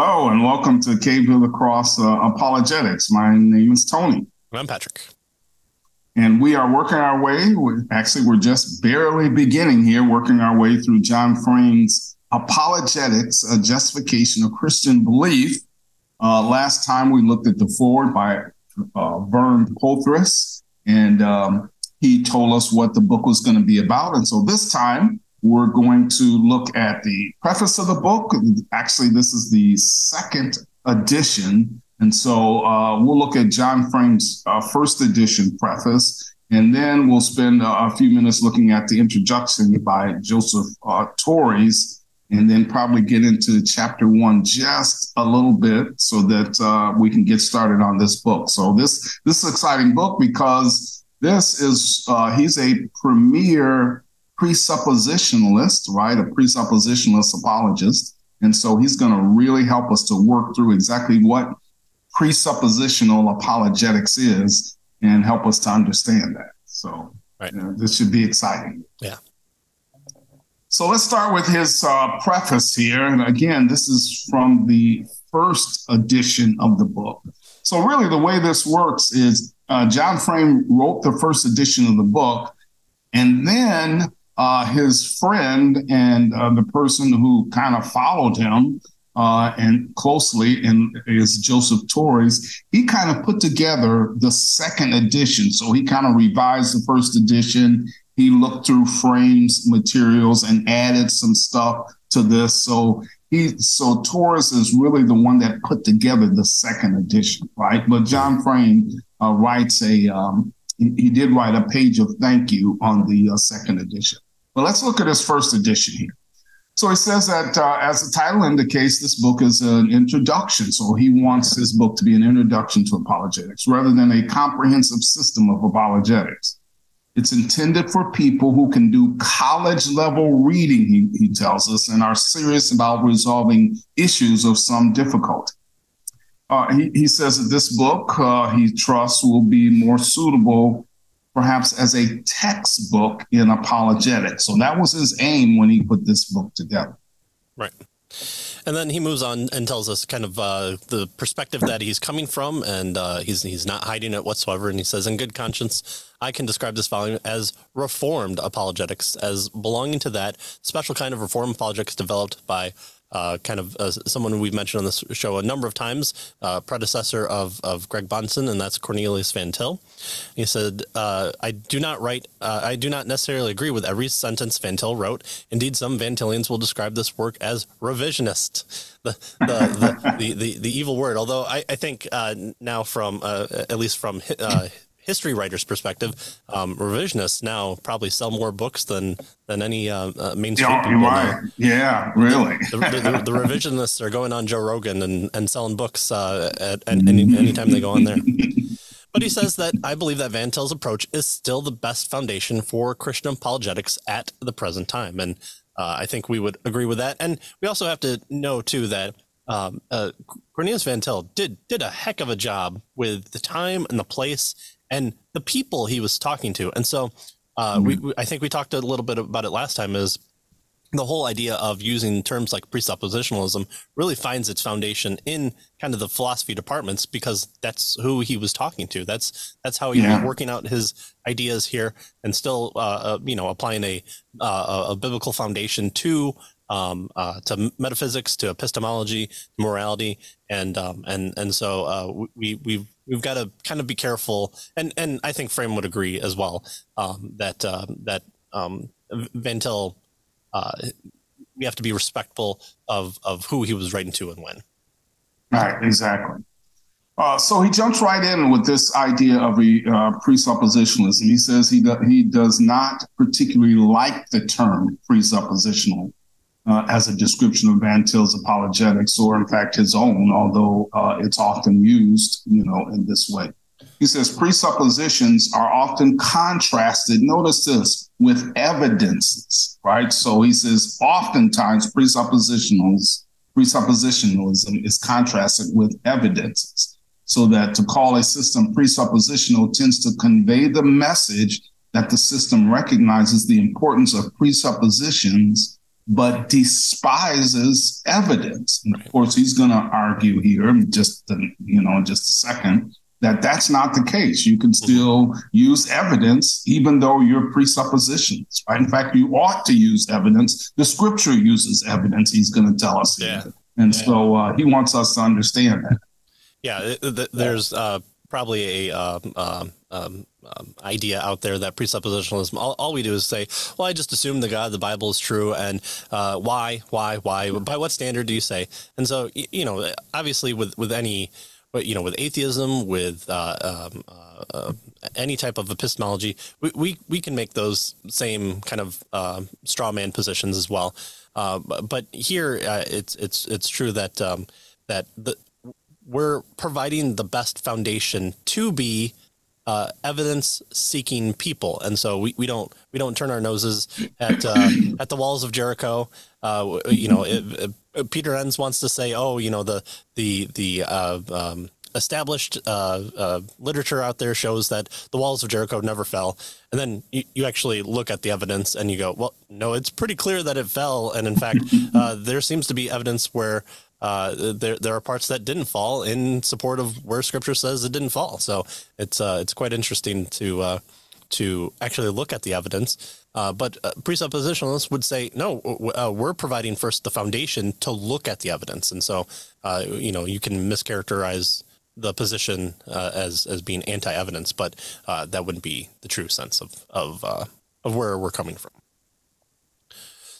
Hello, and welcome to Cave of the Cross uh, Apologetics. My name is Tony. I'm Patrick. And we are working our way, actually, we're just barely beginning here, working our way through John Frame's Apologetics, a Justification of Christian Belief. Uh, last time we looked at the forward by uh, Vern Poythress, and um, he told us what the book was going to be about. And so this time we're going to look at the preface of the book. Actually, this is the second edition. And so uh, we'll look at John Frame's uh, first edition preface, and then we'll spend a few minutes looking at the introduction by Joseph uh, Torres, and then probably get into chapter one just a little bit so that uh, we can get started on this book. So this this is exciting book because this is uh, he's a premier presuppositionalist, right? A presuppositionalist apologist. And so he's going to really help us to work through exactly what presuppositional apologetics is and help us to understand that. So right. you know, this should be exciting. Yeah. So let's start with his uh, preface here. And again, this is from the first edition of the book. So, really, the way this works is uh, John Frame wrote the first edition of the book, and then uh, his friend and uh, the person who kind of followed him uh, and closely is Joseph Torres. He kind of put together the second edition. So he kind of revised the first edition. He looked through Frame's materials and added some stuff to this. So he so Torres is really the one that put together the second edition, right? But John Frame uh, writes a um, he, he, did write a page of thank you on the uh, second edition. But let's look at his first edition here. So he says that, uh, as the title indicates, this book is an introduction. So he wants his book to be an introduction to apologetics rather than a comprehensive system of apologetics. It's intended for people who can do college level reading, he, he tells us, and are serious about resolving issues of some difficulty. Uh, he, he, says that this book, uh, he trusts, will be more suitable perhaps as a textbook in apologetics. So that was his aim when he put this book together. Right. And then he moves on and tells us kind of uh, the perspective that he's coming from, and uh, he's he's not hiding it whatsoever. And he says, "In good conscience, I can describe this volume as reformed apologetics, as belonging to that special kind of reform apologetics developed by." Uh, kind of uh, someone we've mentioned on this show a number of times, uh, predecessor of, of Greg Bahnsen, and that's Cornelius Van Til. He said, uh, I do not write, uh, I do not necessarily agree with every sentence Van Til wrote. Indeed, some Van Tilians will describe this work as revisionist, the, the, the, the, the, the, evil word. Although I, I think uh, now from, at least from history writer's perspective, um, revisionists now probably sell more books than than any uh, uh, mainstream yeah, people. Yeah, really. the, the, the, the, revisionists are going on Joe Rogan and, and selling books uh, at, at any anytime they go on there. But he says that I believe that Van Til's approach is still the best foundation for Christian apologetics at the present time, and uh, I think we would agree with that. And we also have to know too that um, uh, Cornelius Van Til did did a heck of a job with the time and the place and the people he was talking to. And so uh, mm-hmm. we, we, I think we talked a little bit about it last time is the whole idea of using terms like presuppositionalism really finds its foundation in kind of the philosophy departments because that's who he was talking to. That's that's how he yeah. was working out his ideas here and still, uh, uh, you know, applying a uh, a biblical foundation to um, uh, to metaphysics, to epistemology, morality, and um, and and so uh, we we've we've got to kind of be careful, and and I think Frame would agree as well um, that uh, that um, Van Til, uh, we have to be respectful of of who he was writing to and when. Right, exactly. Uh, so he jumps right in with this idea of a uh, presuppositionalism. He says he do, he does not particularly like the term presuppositional uh, as a description of Van Til's apologetics, or in fact his own, although uh, it's often used, you know, in this way. He says presuppositions are often contrasted. Notice this with evidences, right? So he says oftentimes presuppositionals presuppositionalism is contrasted with evidences. So that to call a system presuppositional tends to convey the message that the system recognizes the importance of presuppositions but despises evidence. And of course, he's going to argue here, just in, you know, in just a second, that that's not the case. You can still use evidence, even though your presuppositions. Right? In fact, you ought to use evidence. The Scripture uses evidence. He's going to tell us. Yeah. And yeah. so uh, he wants us to understand that. Yeah, there's uh, probably a um, um, um, idea out there that presuppositionalism, all, all, we do is say, well, I just assume the God of the Bible is true. And uh, why, why, why? By what standard do you say? And so, you know, obviously with, with any, you know, with atheism, with uh, um, uh, uh, any type of epistemology, we, we, we can make those same kind of uh, straw man positions as well. Uh, but here, it's it's it's true that um, that the, we're providing the best foundation to be uh, evidence seeking people. And so we, we don't we don't turn our noses at uh, at the walls of Jericho. Uh, you know it, it, Peter Enns wants to say oh you know the the the uh, um, established uh, uh, literature out there shows that the walls of Jericho never fell. And then you, you actually look at the evidence and you go well no it's pretty clear that it fell. And in fact there seems to be evidence where uh, there there are parts that didn't fall in support of where Scripture says it didn't fall. So it's uh, it's quite interesting to uh, to actually look at the evidence. Uh, but uh, presuppositionalists would say no, uh, we're providing first the foundation to look at the evidence, and so you know you can mischaracterize the position as as being anti-evidence, but that wouldn't be the true sense of of of where we're coming from.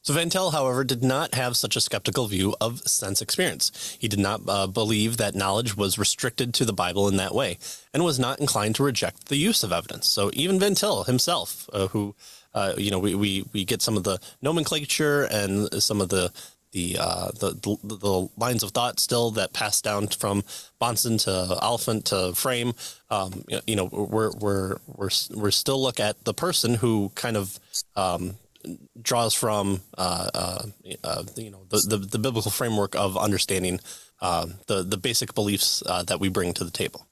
So however, did not have such a skeptical view of sense experience. He did not uh, believe that knowledge was restricted to the Bible in that way, and was not inclined to reject the use of evidence. So even Van himself, uh, who uh, you know, we, we we get some of the nomenclature and some of the the, uh, the, the the lines of thought still that pass down from Bahnsen to Oliphint to Frame. Um, you know, we're we're we're we're still look at the person who kind of um, draws from uh, uh, uh, you know the, the, the biblical framework of understanding uh, the the basic beliefs uh, that we bring to the table.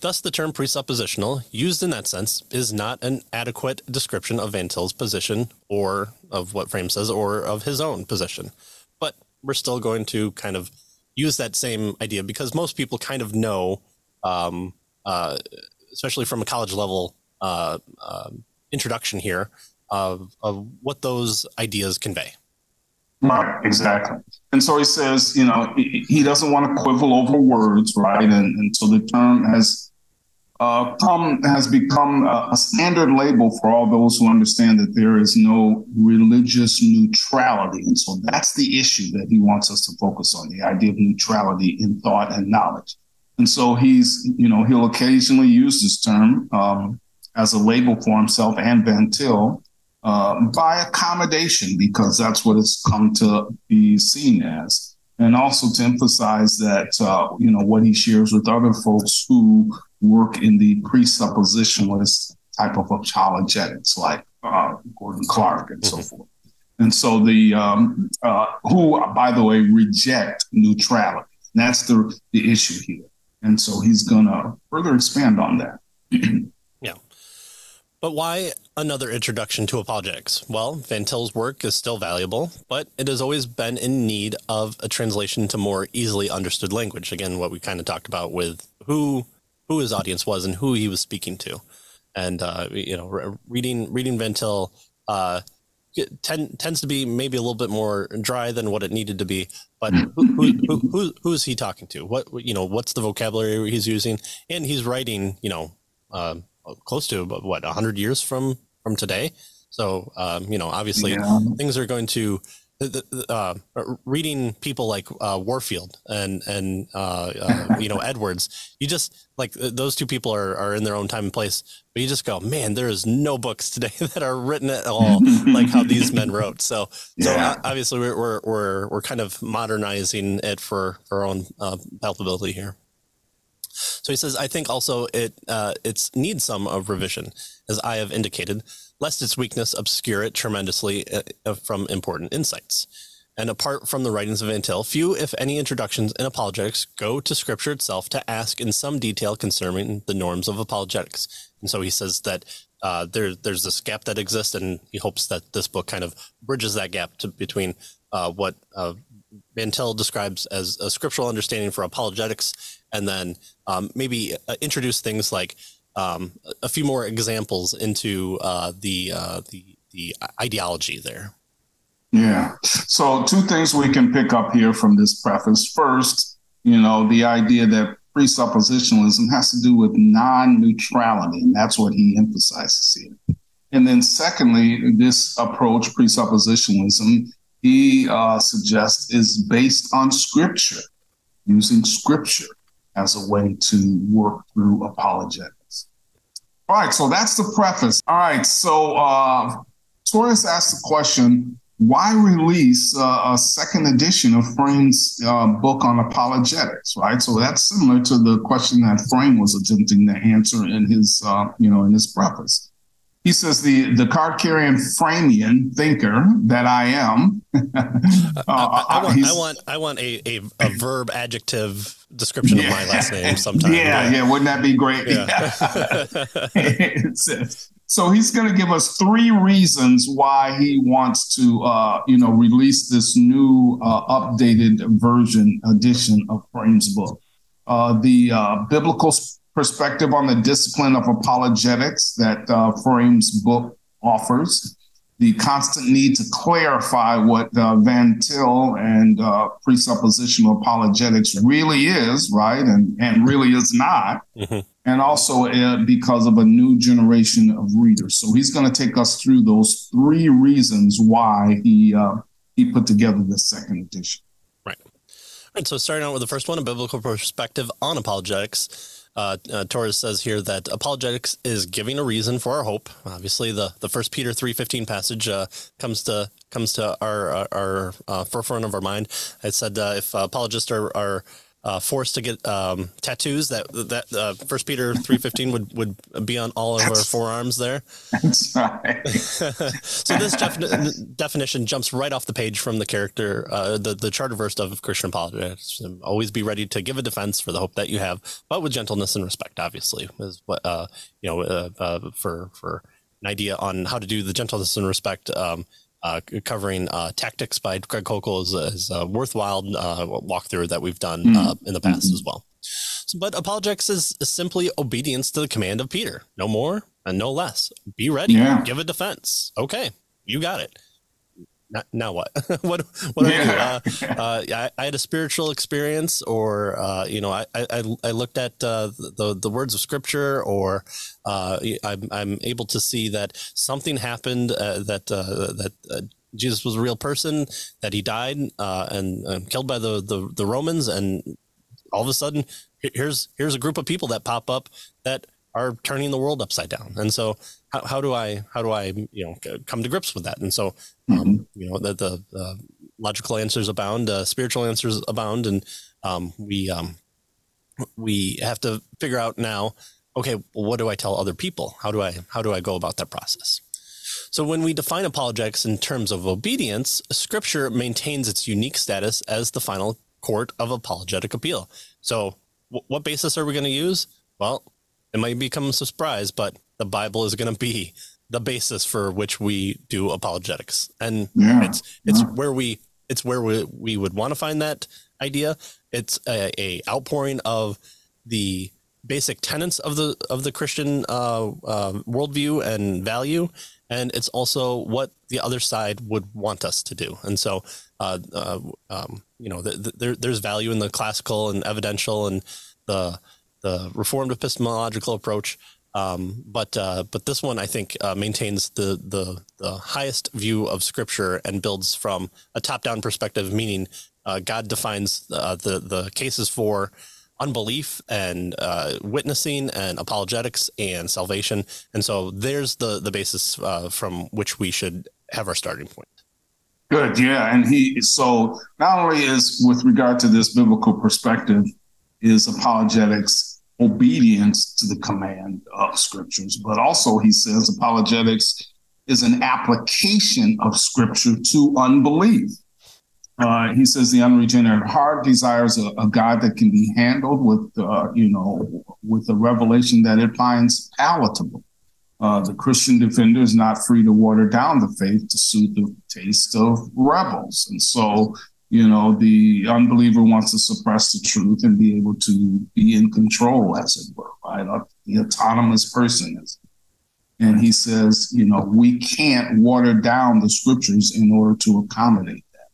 Thus, the term presuppositional, used in that sense, is not an adequate description of Van Til's position or of what Frame says or of his own position. But we're still going to kind of use that same idea because most people kind of know, um, uh, especially from a college level introduction here, of, of what those ideas convey. Right, exactly. And so he says, you know, he, he doesn't want to quibble over words, right? And, and so the term has uh, come has become a, a, standard label for all those who understand that there is no religious neutrality. And so that's the issue that he wants us to focus on the idea of neutrality in thought and knowledge. And so he's, you know, he'll occasionally use this term um, as a label for himself and Van Til uh, by accommodation, because that's what it's come to be seen as. And also to emphasize that, uh, you know, what he shares with other folks who work in the presuppositionalist type of apologetics, like uh, Gordon Clark and mm-hmm. so forth. And so the, um, uh, who, by the way, reject neutrality. That's the, the issue here. And so he's going to further expand on that. yeah. But why another introduction to apologetics? Well, Van Til's work is still valuable, but it has always been in need of a translation to more easily understood language. Again, what we kind of talked about with who who his audience was and who he was speaking to, and uh, you know, reading reading Van Til uh, tend, tends to be maybe a little bit more dry than what it needed to be. But who, who, who, who, is he talking to? What you know, what's the vocabulary he's using? And he's writing, you know. Uh, close to what 100 years from from today so um, you know obviously yeah. things are going to uh, reading people like uh, Warfield and and uh, uh you know Edwards, you just like those two people are, are in their own time and place, but you just go, man, there is no books today that are written at all like how these men wrote. So yeah. so obviously we're, we're we're we're kind of modernizing it for, for our own uh, palpability here. So he says, I think also it uh, it needs some of revision, as I have indicated, lest its weakness obscure it tremendously uh, from important insights. And apart from the writings of Van Til, few, if any, introductions in apologetics go to Scripture itself to ask in some detail concerning the norms of apologetics. And so he says that uh, there, there's this gap that exists, and he hopes that this book kind of bridges that gap to, between uh, what uh, describes as a scriptural understanding for apologetics, and then um, maybe uh, introduce things like um, a few more examples into uh, the uh, the the ideology there. Yeah. So two things we can pick up here from this preface. First, you know, the idea that presuppositionalism has to do with non-neutrality, and that's what he emphasizes here. And then, secondly, this approach, presuppositionalism, he uh, suggests is based on scripture, using scripture as a way to work through apologetics. All right, so that's the preface. All right, so uh, Torres asked the question why release uh, a second edition of Frame's uh, book on apologetics, right? So that's similar to the question that Frame was attempting to answer in his, uh, you know, in his preface. He says the the card carrying Framian thinker that I am. I, I, want, I, want I want a, a, a verb adjective description yeah. of my last name sometime. Yeah, yeah, yeah, wouldn't that be great? Yeah. so he's going to give us three reasons why he wants to, uh, you know, release this new uh, updated version edition of Frame's book. Uh, the uh, biblical perspective on the discipline of apologetics that uh, Frame's book offers, the constant need to clarify what uh, Van Til and uh, presuppositional apologetics really is, right, and, and really is not, mm-hmm. and also uh, because of a new generation of readers. So he's going to take us through those three reasons why he uh, he put together the second edition. Right. All right. So starting out with the first one, a biblical perspective on apologetics. Uh, uh, Torres says here that apologetics is giving a reason for our hope. Obviously, the the First Peter three fifteen passage uh, comes to comes to our our, our uh, forefront of our mind. It said uh, if apologists are are uh, forced to get um, tattoos. That that uh, First Peter three fifteen would would be on all of our forearms there. That's right. so this defi- definition jumps right off the page from the character, uh, the the charter verse of Christian apologetics. Always be ready to give a defense for the hope that you have, but with gentleness and respect. Obviously, is what uh, you know uh, uh, for for an idea on how to do the gentleness and respect. Um, uh, covering uh, tactics by Greg Koukl is, is a worthwhile uh, walkthrough that we've done mm-hmm. in the past mm-hmm. as well. So, but apologetics is, is, simply obedience to the command of Peter, no more and no less. Be ready, yeah. give a defense. Okay, you got it now what? what what do yeah. I do? Uh, uh, I, I, had a spiritual experience, or uh, you know, I, I, I looked at uh, the the words of Scripture, or uh, I'm I'm able to see that something happened uh, that that Jesus was a real person, that he died and, and, killed by the, the the Romans, and all of a sudden, here's here's a group of people that pop up that are turning the world upside down. And so how, how do I, how do I, you know, come to grips with that? And so, um, you know, the, the uh, logical answers abound, uh, spiritual answers abound. And um, we, um, we have to figure out now, okay, what do I tell other people? How do I, how do I go about that process? So when we define apologetics in terms of obedience, scripture maintains its unique status as the final court of apologetic appeal. So w- what basis are we going to use? Well, it might become a surprise, but the Bible is going to be the basis for which we do apologetics, and yeah. it's it's yeah. where we it's where we we would want to find that idea. It's a, a outpouring of the basic tenets of the of the Christian uh, uh, worldview and value, and it's also what the other side would want us to do. And so, uh, uh um, you know, the, the, there, there's value in the classical and evidential and the the reformed epistemological approach. Um, but uh, but this one I think uh, maintains the, the the highest view of Scripture and builds from a top down perspective, meaning uh, God defines uh, the the cases for unbelief and uh, witnessing and apologetics and salvation, and so there's the the basis uh, from which we should have our starting point. Good, yeah, and he so not only is with regard to this biblical perspective is apologetics obedience to the command of scriptures. But also, he says apologetics is an application of scripture to unbelief. Uh, he says the unregenerate heart desires a, a, God that can be handled with, uh, you know, with a revelation that it finds palatable. uh, the Christian defender is not free to water down the faith to suit the taste of rebels. And so, you know, the unbeliever wants to suppress the truth and be able to be in control, as it were, right? Uh, the autonomous person is. And he says, you know, we can't water down the scriptures in order to accommodate that.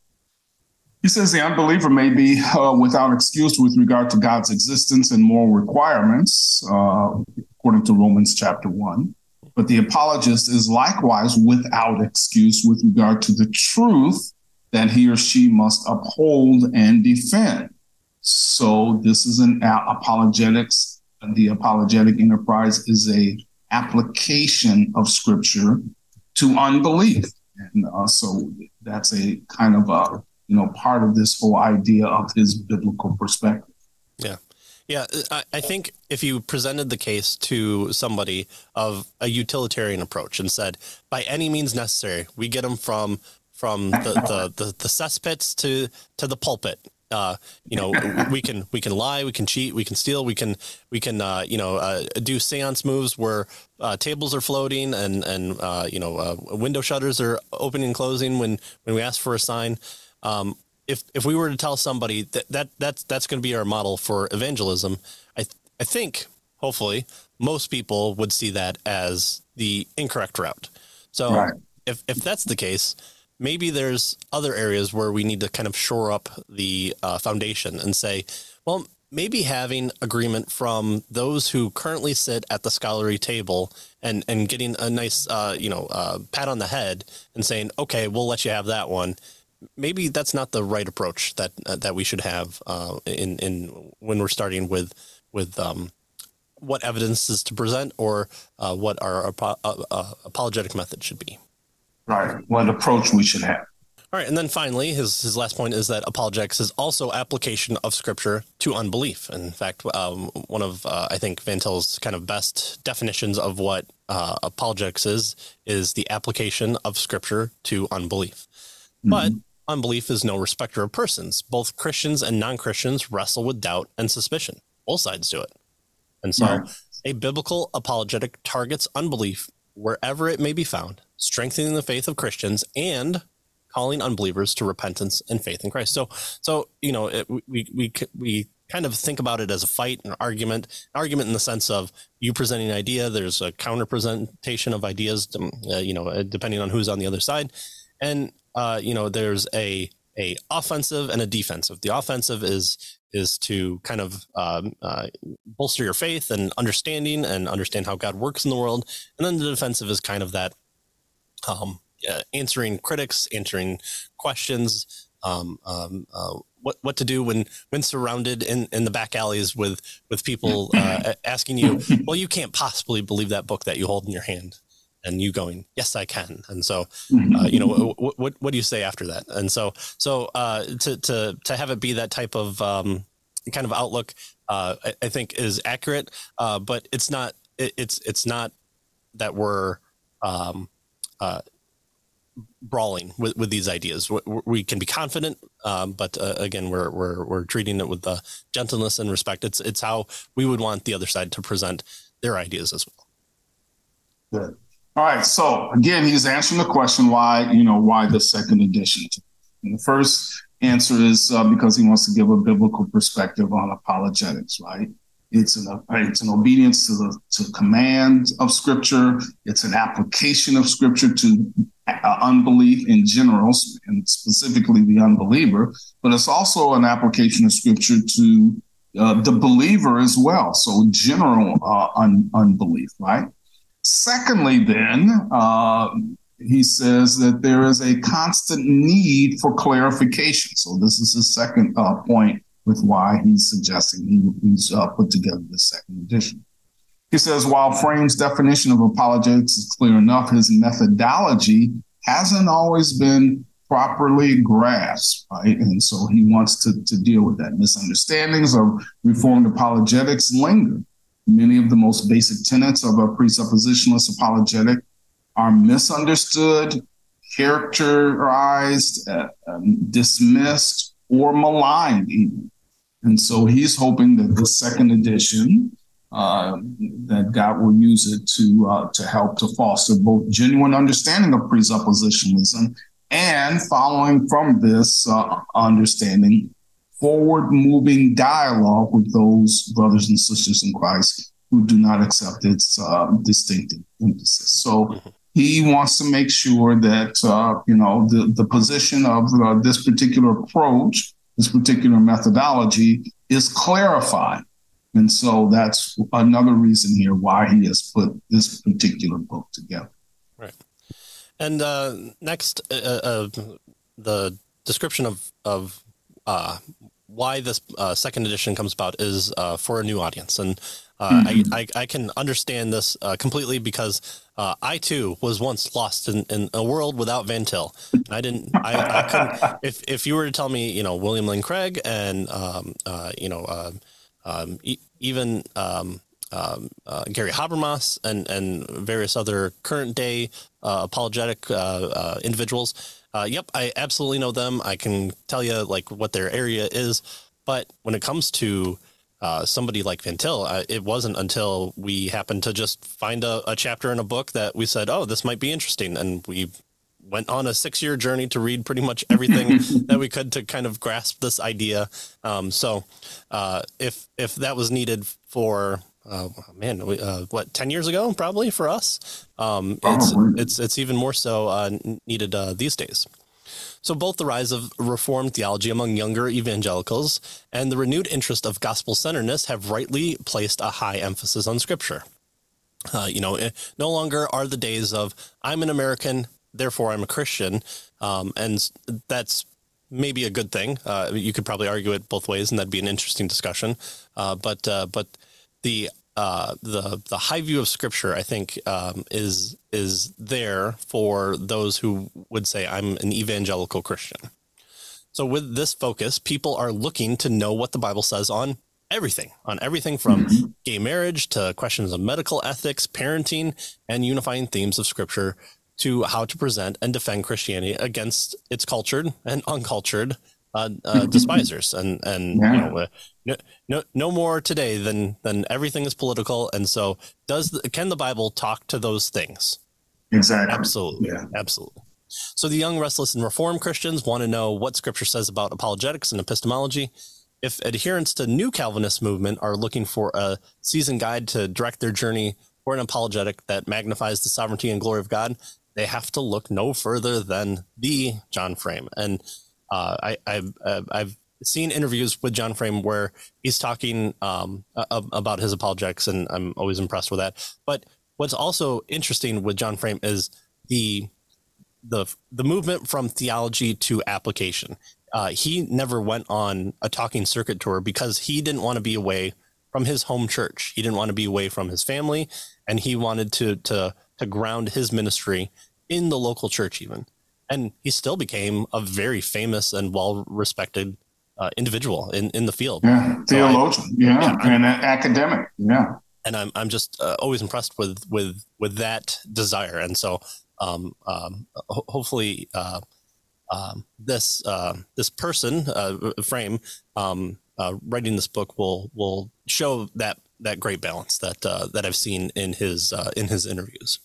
He says the unbeliever may be uh, without excuse with regard to God's existence and moral requirements, uh, according to Romans chapter 1 but the apologist is likewise without excuse with regard to the truth that he or she must uphold and defend. So this is an apologetics. The apologetic enterprise is a application of scripture to unbelief, and uh, so that's a kind of a you know part of this whole idea of his biblical perspective. Yeah. Yeah, I, I think if you presented the case to somebody of a utilitarian approach and said, by any means necessary, we get them from from the, the, the, the cesspits to to the pulpit. Uh, you know, we can we can lie, we can cheat, we can steal, we can we can uh, you know uh, do séance moves where uh, tables are floating and and uh, you know uh, window shutters are opening and closing when when we ask for a sign. Um, if if we were to tell somebody that, that that's that's going to be our model for evangelism, I th- I think hopefully most people would see that as the incorrect route. So right. if if that's the case, maybe there's other areas where we need to kind of shore up the uh, foundation and say, well, maybe having agreement from those who currently sit at the scholarly table and and getting a nice uh, you know uh, pat on the head and saying, okay, we'll let you have that one maybe that's not the right approach that uh, that we should have uh, in in when we're starting with with um, what evidence is to present or uh, what our apologetic method should be. Right. What approach we should have. All right, and then finally, his his last point is that apologetics is also application of Scripture to unbelief. In fact, um, one of uh, I think Van Til's kind of best definitions of what apologetics is is the application of Scripture to unbelief. Mm-hmm. But Unbelief is no respecter of persons. Both Christians and non Christians wrestle with doubt and suspicion. Both sides do it. And so right. a biblical apologetic targets unbelief wherever it may be found, strengthening the faith of Christians and calling unbelievers to repentance and faith in Christ. So, so you know, it, we we we kind of think about it as a fight, an argument, argument in the sense of you presenting an idea. There's a counter presentation of ideas, um, uh, you know, depending on who's on the other side, and uh, you know, there's a a offensive and a defensive. The offensive is is to kind of um, uh, bolster your faith and understanding and understand how God works in the world, and then the defensive is kind of that um, uh, answering critics, answering questions, um, um, uh, what what to do when when surrounded in, in the back alleys with with people uh, asking you, well, you can't possibly believe that book that you hold in your hand and you going, yes, I can. And so, uh, you know, what, what, what do you say after that? And so, so uh, to, to, to have it be that type of um, kind of outlook, uh, I, I, think is accurate, uh, but it's not, it, it's, it's not that we're um, uh, brawling with, with these ideas. We, we can be confident, um, but uh, again, we're, we're, we're treating it with the gentleness and respect. It's, it's how we would want the other side to present their ideas as well. Good. All right. So again, he's answering the question why, you know, why the second edition? And the first answer is uh, because he wants to give a biblical perspective on apologetics, right? It's an it's an obedience to the to command of Scripture. It's an application of Scripture to uh, unbelief in general, and specifically the unbeliever. But it's also an application of Scripture to uh, the believer as well. So general uh, un- unbelief, right? Secondly, then, uh, he says that there is a constant need for clarification. So, this is his second uh, point with why he's suggesting he, he's uh, put together the second edition. He says, while Frame's definition of apologetics is clear enough, his methodology hasn't always been properly grasped, right? And so he wants to, to deal with that. Misunderstandings of Reformed apologetics linger. Many of the most basic tenets of a presuppositionalist apologetic are misunderstood, characterized, uh, um, dismissed, or maligned, even. And so he's hoping that the second edition uh, that God will use it to uh, to help to foster both genuine understanding of presuppositionalism and following from this uh, understanding, forward moving dialogue with those brothers and sisters in Christ who do not accept its uh, distinctive emphasis. So he wants to make sure that uh, you know the the position of uh, this particular approach, this particular methodology, is clarified. And so that's another reason here why he has put this particular book together. Right. And uh, next, uh, uh, the description of of uh, why this uh, second edition comes about is uh, for a new audience, and mm-hmm. I, I, I can understand this completely because I too was once lost in, in a world without Van Til. I didn't. I, I couldn't. If if you were to tell me, you know, William Lane Craig and um, you know, um, e- even um, um, uh, Gary Habermas and and various other current day uh, apologetic uh, uh individuals. Uh, yep, I absolutely know them. I can tell you like what their area is, but when it comes to uh, somebody like Van Til, it wasn't until we happened to just find a, a, chapter in a book that we said, "Oh, this might be interesting," and we went on a six-year journey to read pretty much everything that we could to kind of grasp this idea. Um, so, if if that was needed for uh, man, uh, what ten years ago, probably for us. Um, it's it's it's even more so uh, needed uh, these days. So both the rise of Reformed theology among younger evangelicals and the renewed interest of gospel centeredness have rightly placed a high emphasis on Scripture. Uh, you know, eh, no longer are the days of "I'm an American, therefore I'm a Christian," um, and that's maybe a good thing. Uh, you could probably argue it both ways, and that'd be an interesting discussion. but but the uh, the the high view of Scripture, I think, um, is is there for those who would say I'm an evangelical Christian. So with this focus, people are looking to know what the Bible says on everything, on everything from mm-hmm. gay marriage to questions of medical ethics, parenting, and unifying themes of Scripture to how to present and defend Christianity against its cultured and uncultured uh, uh, despisers, and and yeah. you know, uh, no, no no more today than than everything is political. And so, does the, can the Bible talk to those things? Exactly. Absolutely. Yeah. Absolutely. So the young, restless, and reformed Christians want to know what Scripture says about apologetics and epistemology. If adherents to New Calvinist movement are looking for a seasoned guide to direct their journey for an apologetic that magnifies the sovereignty and glory of God, they have to look no further than the John Frame. And uh, I, I've, uh, I've seen interviews with John Frame where he's talking um, about his apologetics, and I'm always impressed with that. But what's also interesting with John Frame is the the the movement from theology to application. Uh, he never went on a talking circuit tour because he didn't want to be away from his home church. He didn't want to be away from his family, and he wanted to to to ground his ministry in the local church, even and he still became a very famous and well respected uh, individual in, in the field. Yeah, theologian. So I, yeah, yeah and an academic. Yeah, and I'm I'm just uh, always impressed with with with that desire, and so um, um, ho- hopefully uh, um, this uh, this person uh, frame um, uh, writing this book will will show that that great balance that that I've seen in his in his interviews.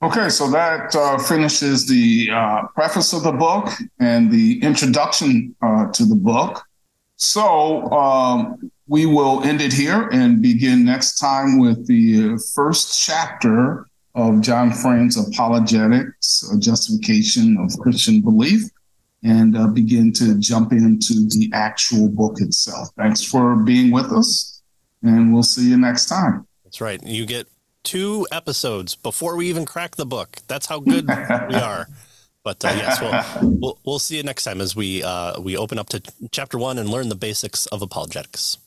Okay, so that uh, finishes the uh, preface of the book and the introduction uh, to the book. So um, we will end it here and begin next time with the first chapter of John Frame's Apologetics, Justification of Christian Belief, and uh, begin to jump into the actual book itself. Thanks for being with us, and we'll see you next time. That's right. You get two episodes before we even crack the book. That's how good we are. But uh, yes, we'll, we'll, we'll see you next time as we uh, we open up to chapter one and learn the basics of apologetics.